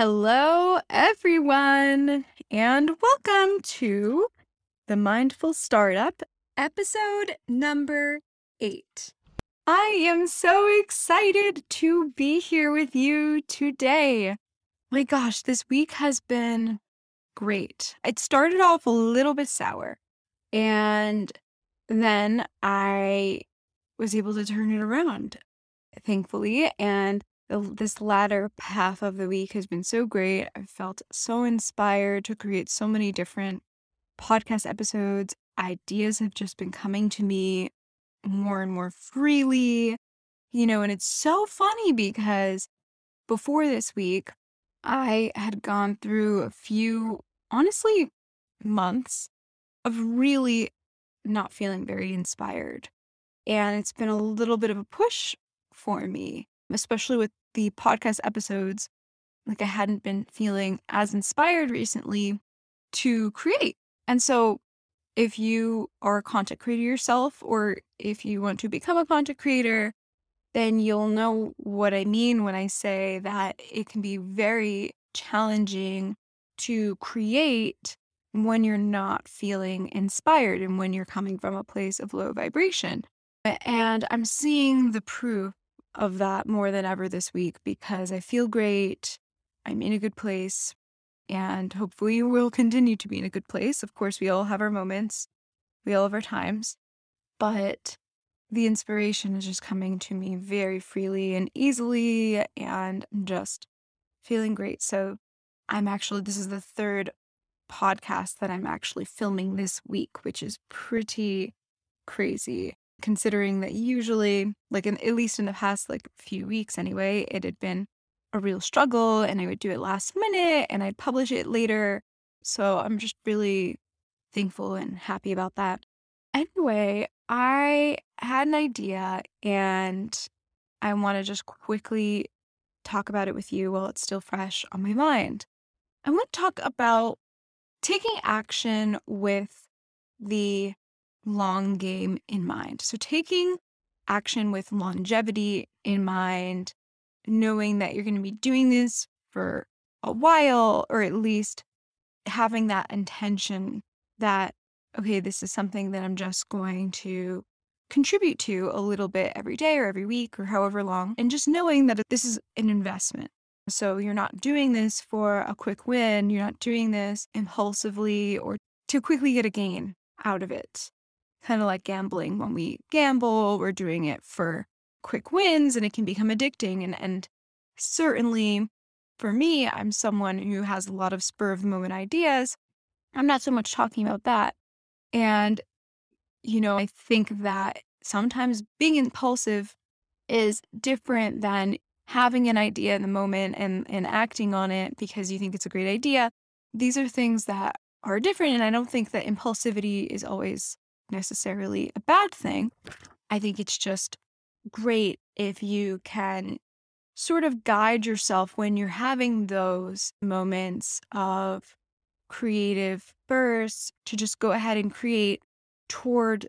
Hello, everyone, and welcome to the Mindful Startup, episode number eight. I am so excited to be here with you today. My gosh, this week has been great. It started off a little bit sour, and then I was able to turn it around, thankfully. And this latter half of the week has been so great. I've felt so inspired to create so many different podcast episodes. Ideas have just been coming to me more and more freely, you know, and it's so funny because before this week, I had gone through a few, honestly, months of really not feeling very inspired. And it's been a little bit of a push for me, especially with the podcast episodes. Like I hadn't been feeling as inspired recently to create. And so if you are a content creator yourself, or if you want to become a content creator, then you'll know what I mean when I say that it can be very challenging to create when you're not feeling inspired and when you're coming from a place of low vibration. And I'm seeing the proof of that more than ever this week because I feel great. I'm in a good place and hopefully we'll continue to be in a good place. Of course, we all have our moments, we all have our times, but the inspiration is just coming to me very freely and easily and I'm just feeling great. So I'm actually, this is the third podcast that I'm actually filming this week, which is pretty crazy considering that usually, like in, at least in the past like few weeks anyway, it had been a real struggle and I would do it last minute and I'd publish it later. So I'm just really thankful and happy about that. Anyway, I had an idea and I want to just quickly talk about it with you while it's still fresh on my mind. I want to talk about taking action with the long game in mind. So, taking action with longevity in mind, knowing that you're going to be doing this for a while, or at least having that intention that, okay, this is something that I'm just going to contribute to a little bit every day or every week or however long, and just knowing that this is an investment. So you're not doing this for a quick win, you're not doing this impulsively or to quickly get a gain out of it kind of like gambling. When we gamble, we're doing it for quick wins and it can become addicting. And, and certainly for me, I'm someone who has a lot of spur of the moment ideas. I'm not so much talking about that. And, you know, I think that sometimes being impulsive is different than having an idea in the moment and, and acting on it because you think it's a great idea. These are things that are different. And I don't think that impulsivity is always necessarily a bad thing. I think it's just great if you can sort of guide yourself when you're having those moments of creative bursts to just go ahead and create toward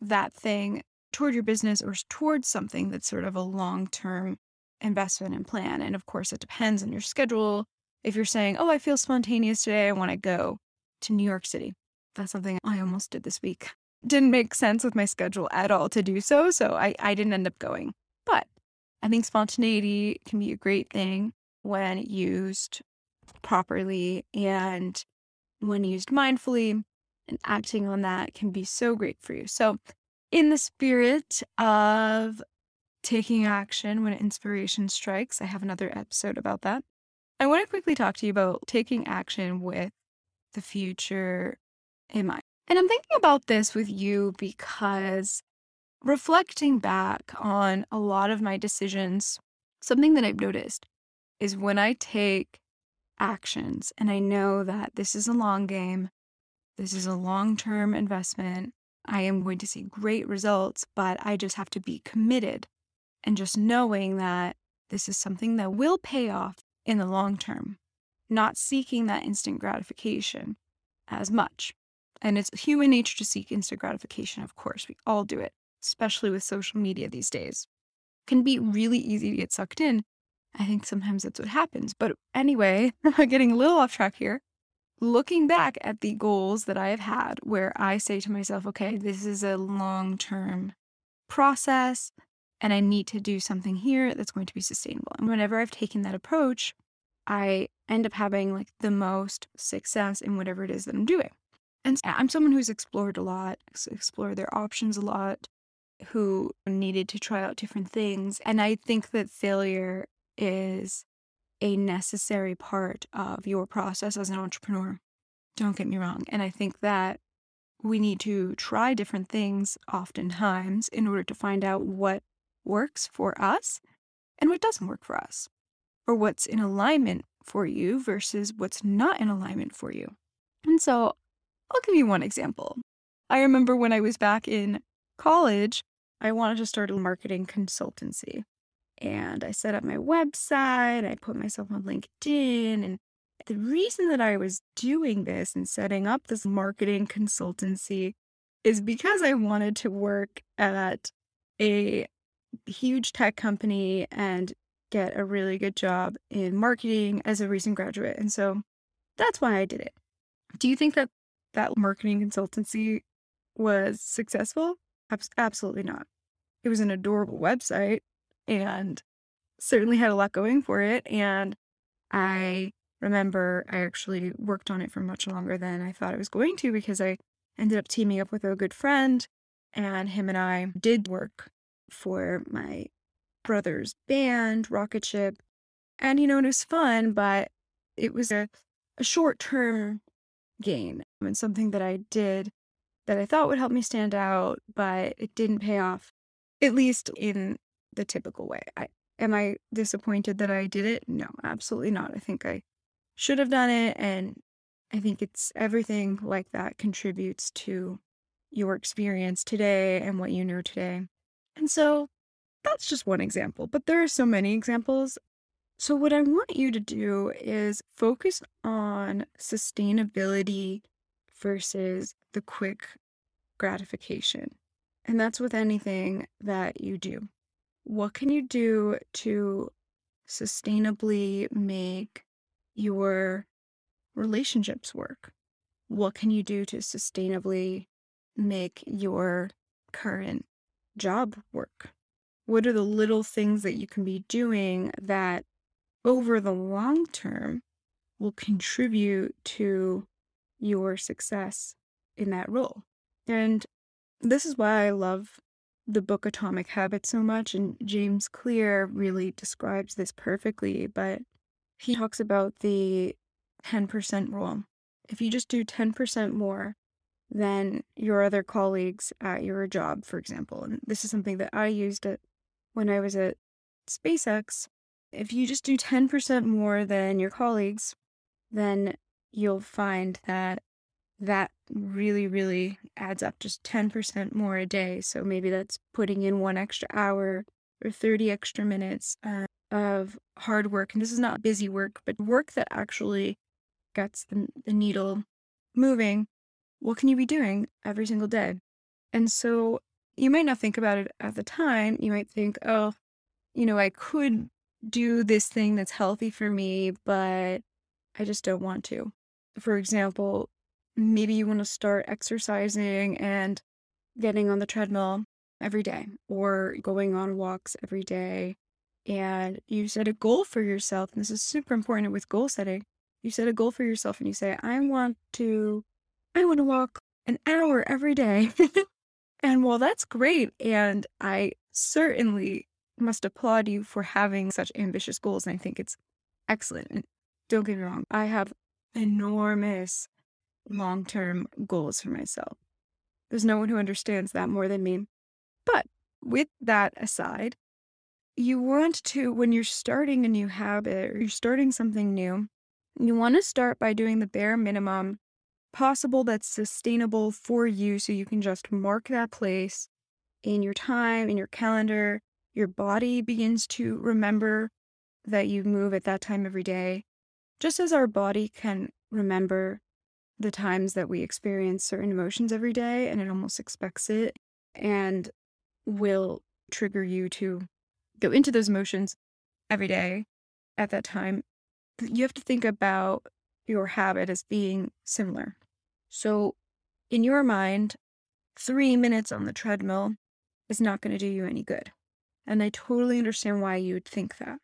that thing, toward your business or towards something that's sort of a long term investment and plan. And of course, it depends on your schedule. If you're saying, oh, I feel spontaneous today, I want to go to New York City. That's something I almost did this week didn't make sense with my schedule at all to do so. So I, I didn't end up going. But I think spontaneity can be a great thing when used properly and when used mindfully and acting on that can be so great for you. So, in the spirit of taking action when inspiration strikes, I have another episode about that. I want to quickly talk to you about taking action with the future in mind. And I'm thinking about this with you because reflecting back on a lot of my decisions, something that I've noticed is when I take actions and I know that this is a long game, this is a long term investment, I am going to see great results, but I just have to be committed and just knowing that this is something that will pay off in the long term, not seeking that instant gratification as much. And it's human nature to seek instant gratification, of course. We all do it, especially with social media these days. It can be really easy to get sucked in. I think sometimes that's what happens. But anyway, getting a little off track here. Looking back at the goals that I have had, where I say to myself, okay, this is a long term process and I need to do something here that's going to be sustainable. And whenever I've taken that approach, I end up having like the most success in whatever it is that I'm doing. And I'm someone who's explored a lot, explored their options a lot, who needed to try out different things. And I think that failure is a necessary part of your process as an entrepreneur. Don't get me wrong. And I think that we need to try different things oftentimes in order to find out what works for us and what doesn't work for us, or what's in alignment for you versus what's not in alignment for you. And so I'll give you one example. I remember when I was back in college, I wanted to start a marketing consultancy. And I set up my website, I put myself on LinkedIn. And the reason that I was doing this and setting up this marketing consultancy is because I wanted to work at a huge tech company and get a really good job in marketing as a recent graduate. And so that's why I did it. Do you think that that marketing consultancy was successful? Absolutely not. It was an adorable website and certainly had a lot going for it. And I remember I actually worked on it for much longer than I thought I was going to because I ended up teaming up with a good friend and him and I did work for my brother's band, Rocket Ship. And, you know, it was fun, but it was a, a short term gain and something that I did that I thought would help me stand out, but it didn't pay off, at least in the typical way. I, am I disappointed that I did it? No, absolutely not. I think I should have done it. And I think it's everything like that contributes to your experience today and what you know today. And so that's just one example, but there are so many examples. So, what I want you to do is focus on sustainability versus the quick gratification. And that's with anything that you do. What can you do to sustainably make your relationships work? What can you do to sustainably make your current job work? What are the little things that you can be doing that over the long term will contribute to your success in that role? And this is why I love the book Atomic Habits so much. And James Clear really describes this perfectly, but he talks about the 10% rule. If you just do 10% more than your other colleagues at your job, for example. And this is something that I used at, when I was at SpaceX. If you just do 10% more than your colleagues, then you'll find that that really, really adds up just 10% more a day. So maybe that's putting in one extra hour or 30 extra minutes uh, of hard work. And this is not busy work, but work that actually gets the, the needle moving what can you be doing every single day? And so you might not think about it at the time. You might think, oh, you know, I could do this thing that's healthy for me, but I just don't want to. For example, maybe you want to start exercising and getting on the treadmill every day or going on walks every day. And you set a goal for yourself. And this is super important with goal setting. You set a goal for yourself and you say, I want to I want to walk an hour every day. and while that's great, and I certainly must applaud you for having such ambitious goals, and I think it's excellent. And don't get me wrong, I have enormous long term goals for myself. There's no one who understands that more than me. But with that aside, you want to, when you're starting a new habit or you're starting something new, you want to start by doing the bare minimum possible that's sustainable for you so you can just mark that place in your time, in your calendar. Your body begins to remember that you move at that time every day, just as our body can remember the times that we experience certain emotions every day and it almost expects it and will trigger you to go into those emotions every day. at that time, you have to think about your habit as being similar. So, in your mind, three minutes on the treadmill is not going to do you any good. And I totally understand why you would think that.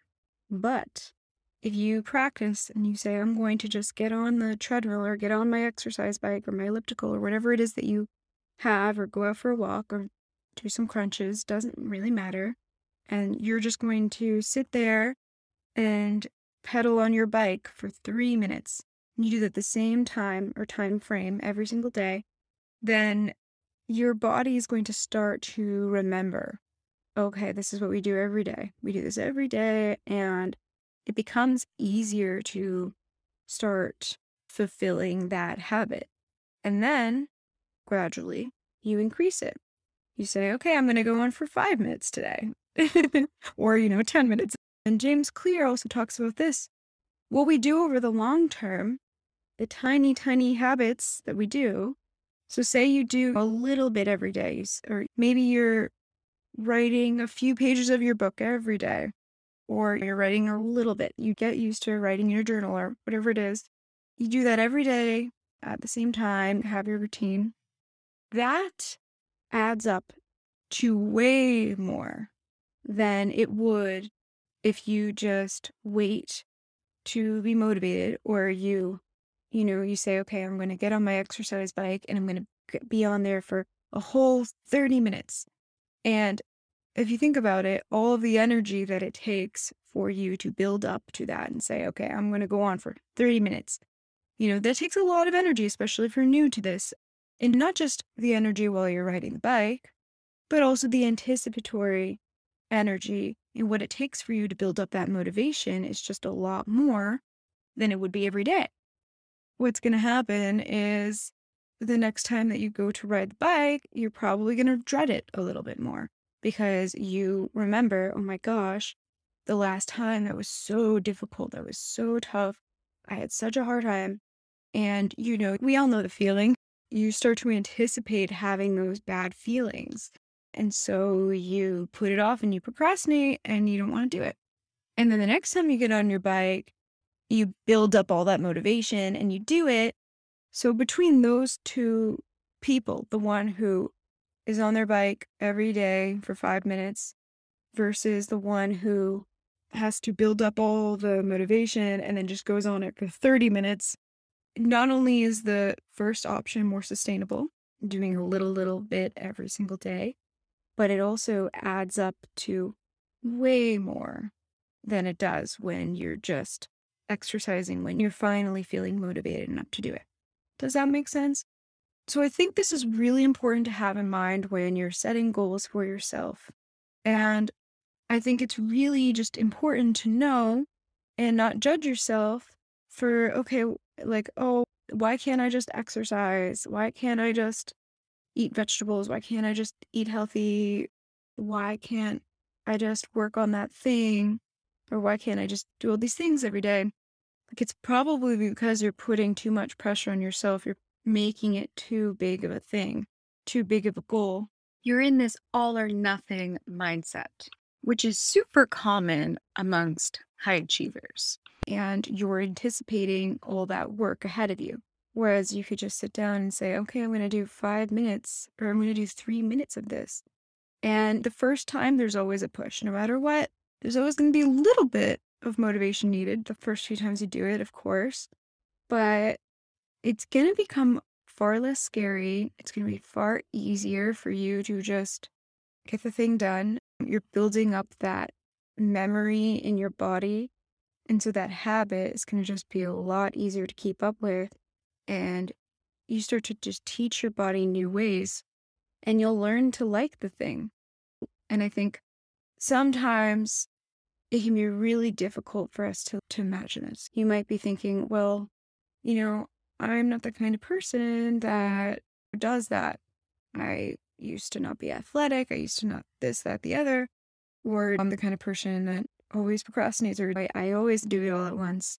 But if you practice and you say, I'm going to just get on the treadmill or get on my exercise bike or my elliptical or whatever it is that you have, or go out for a walk or do some crunches, doesn't really matter. And you're just going to sit there and pedal on your bike for three minutes. And you do that the same time or time frame every single day, then your body is going to start to remember okay, this is what we do every day. We do this every day, and it becomes easier to start fulfilling that habit. And then gradually you increase it. You say, okay, I'm going to go on for five minutes today, or, you know, 10 minutes. And James Clear also talks about this. What we do over the long term, the tiny, tiny habits that we do. So, say you do a little bit every day, or maybe you're writing a few pages of your book every day, or you're writing a little bit. You get used to writing your journal or whatever it is. You do that every day at the same time, have your routine. That adds up to way more than it would if you just wait to be motivated or you you know you say okay i'm going to get on my exercise bike and i'm going to be on there for a whole 30 minutes and if you think about it, all of the energy that it takes for you to build up to that and say, okay, I'm going to go on for 30 minutes, you know, that takes a lot of energy, especially if you're new to this. And not just the energy while you're riding the bike, but also the anticipatory energy and what it takes for you to build up that motivation is just a lot more than it would be every day. What's going to happen is the next time that you go to ride the bike, you're probably going to dread it a little bit more because you remember, oh my gosh, the last time that was so difficult, that was so tough. I had such a hard time. And, you know, we all know the feeling. You start to anticipate having those bad feelings. And so you put it off and you procrastinate and you don't want to do it. And then the next time you get on your bike, you build up all that motivation and you do it. So between those two people, the one who is on their bike every day for five minutes versus the one who has to build up all the motivation and then just goes on it for 30 minutes. Not only is the first option more sustainable, doing a little, little bit every single day, but it also adds up to way more than it does when you're just exercising, when you're finally feeling motivated enough to do it. Does that make sense? So I think this is really important to have in mind when you're setting goals for yourself. And I think it's really just important to know and not judge yourself for, okay, like, oh, why can't I just exercise? Why can't I just eat vegetables? Why can't I just eat healthy? Why can't I just work on that thing? Or why can't I just do all these things every day? Like, it's probably because you're putting too much pressure on yourself. You're making it too big of a thing, too big of a goal. You're in this all or nothing mindset, which is super common amongst high achievers. And you're anticipating all that work ahead of you. Whereas you could just sit down and say, okay, I'm going to do five minutes or I'm going to do three minutes of this. And the first time, there's always a push. No matter what, there's always going to be a little bit of motivation needed the first few times you do it, of course. But it's going to become far less scary. It's going to be far easier for you to just get the thing done. You're building up that memory in your body. And so that habit is going to just be a lot easier to keep up with. And you start to just teach your body new ways and you'll learn to like the thing. And I think sometimes it can be really difficult for us to, to imagine this. You might be thinking, well, you know, I'm not the kind of person that does that. I used to not be athletic. I used to not this, that, the other. Or I'm the kind of person that always procrastinates or I, I always do it all at once.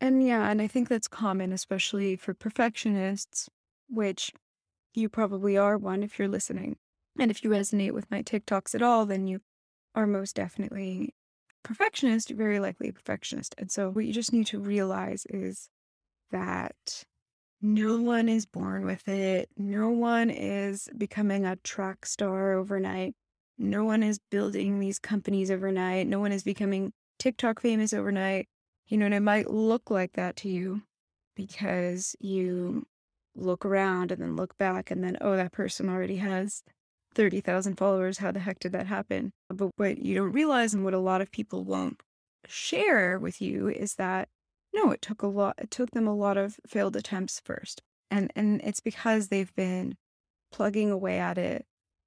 And yeah, and I think that's common, especially for perfectionists, which you probably are one if you're listening. And if you resonate with my TikToks at all, then you are most definitely a perfectionist, very likely a perfectionist. And so what you just need to realize is that no one is born with it. No one is becoming a track star overnight. No one is building these companies overnight. No one is becoming TikTok famous overnight. You know, and it might look like that to you because you look around and then look back and then, oh, that person already has 30,000 followers. How the heck did that happen? But what you don't realize and what a lot of people won't share with you is that no, it took a lot it took them a lot of failed attempts first. And and it's because they've been plugging away at it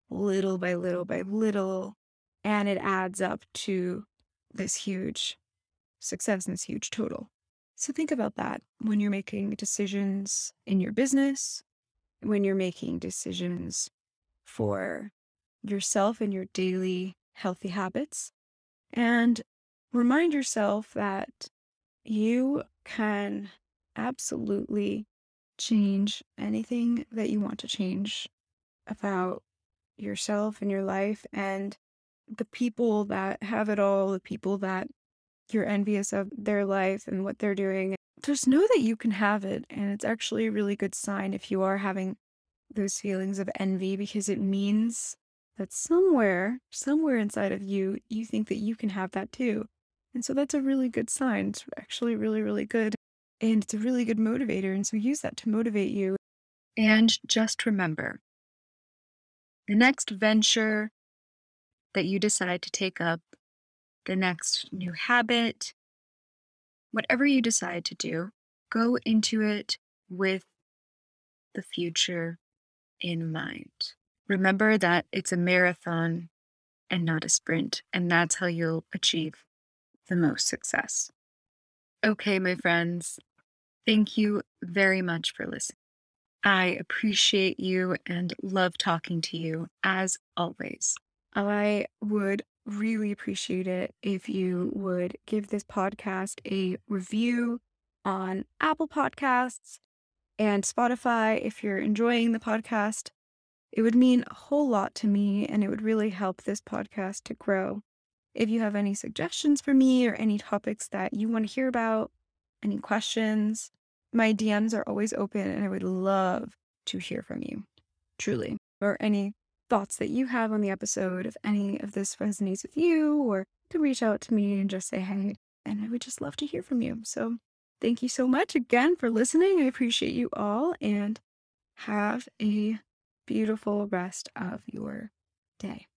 little by little by little and it adds up to this huge success and this huge total. So think about that when you're making decisions in your business, when you're making decisions for yourself and your daily healthy habits. And remind yourself that you can absolutely change anything that you want to change about yourself and your life and the people that have it all, the people that you're envious of their life and what they're doing. Just know that you can have it. And it's actually a really good sign if you are having those feelings of envy because it means that somewhere, somewhere inside of you, you think that you can have that too. And so that's a really good sign. It's actually really, really good. And it's a really good motivator. And so use that to motivate you. And just remember the next venture that you decide to take up, the next new habit, whatever you decide to do, go into it with the future in mind. Remember that it's a marathon and not a sprint, and that's how you'll achieve the most success. Okay, my friends, thank you very much for listening. I appreciate you and love talking to you as always. I would really appreciate it if you would give this podcast a review on Apple Podcasts and Spotify. If you're enjoying the podcast, it would mean a whole lot to me and it would really help this podcast to grow. If you have any suggestions for me or any topics that you want to hear about, any questions, my DMs are always open and I would love to hear from you, truly. Or any thoughts that you have on the episode, if any of this resonates with you, or to reach out to me and just say hey. And I would just love to hear from you. So thank you so much again for listening. I appreciate you all and have a beautiful rest of your day.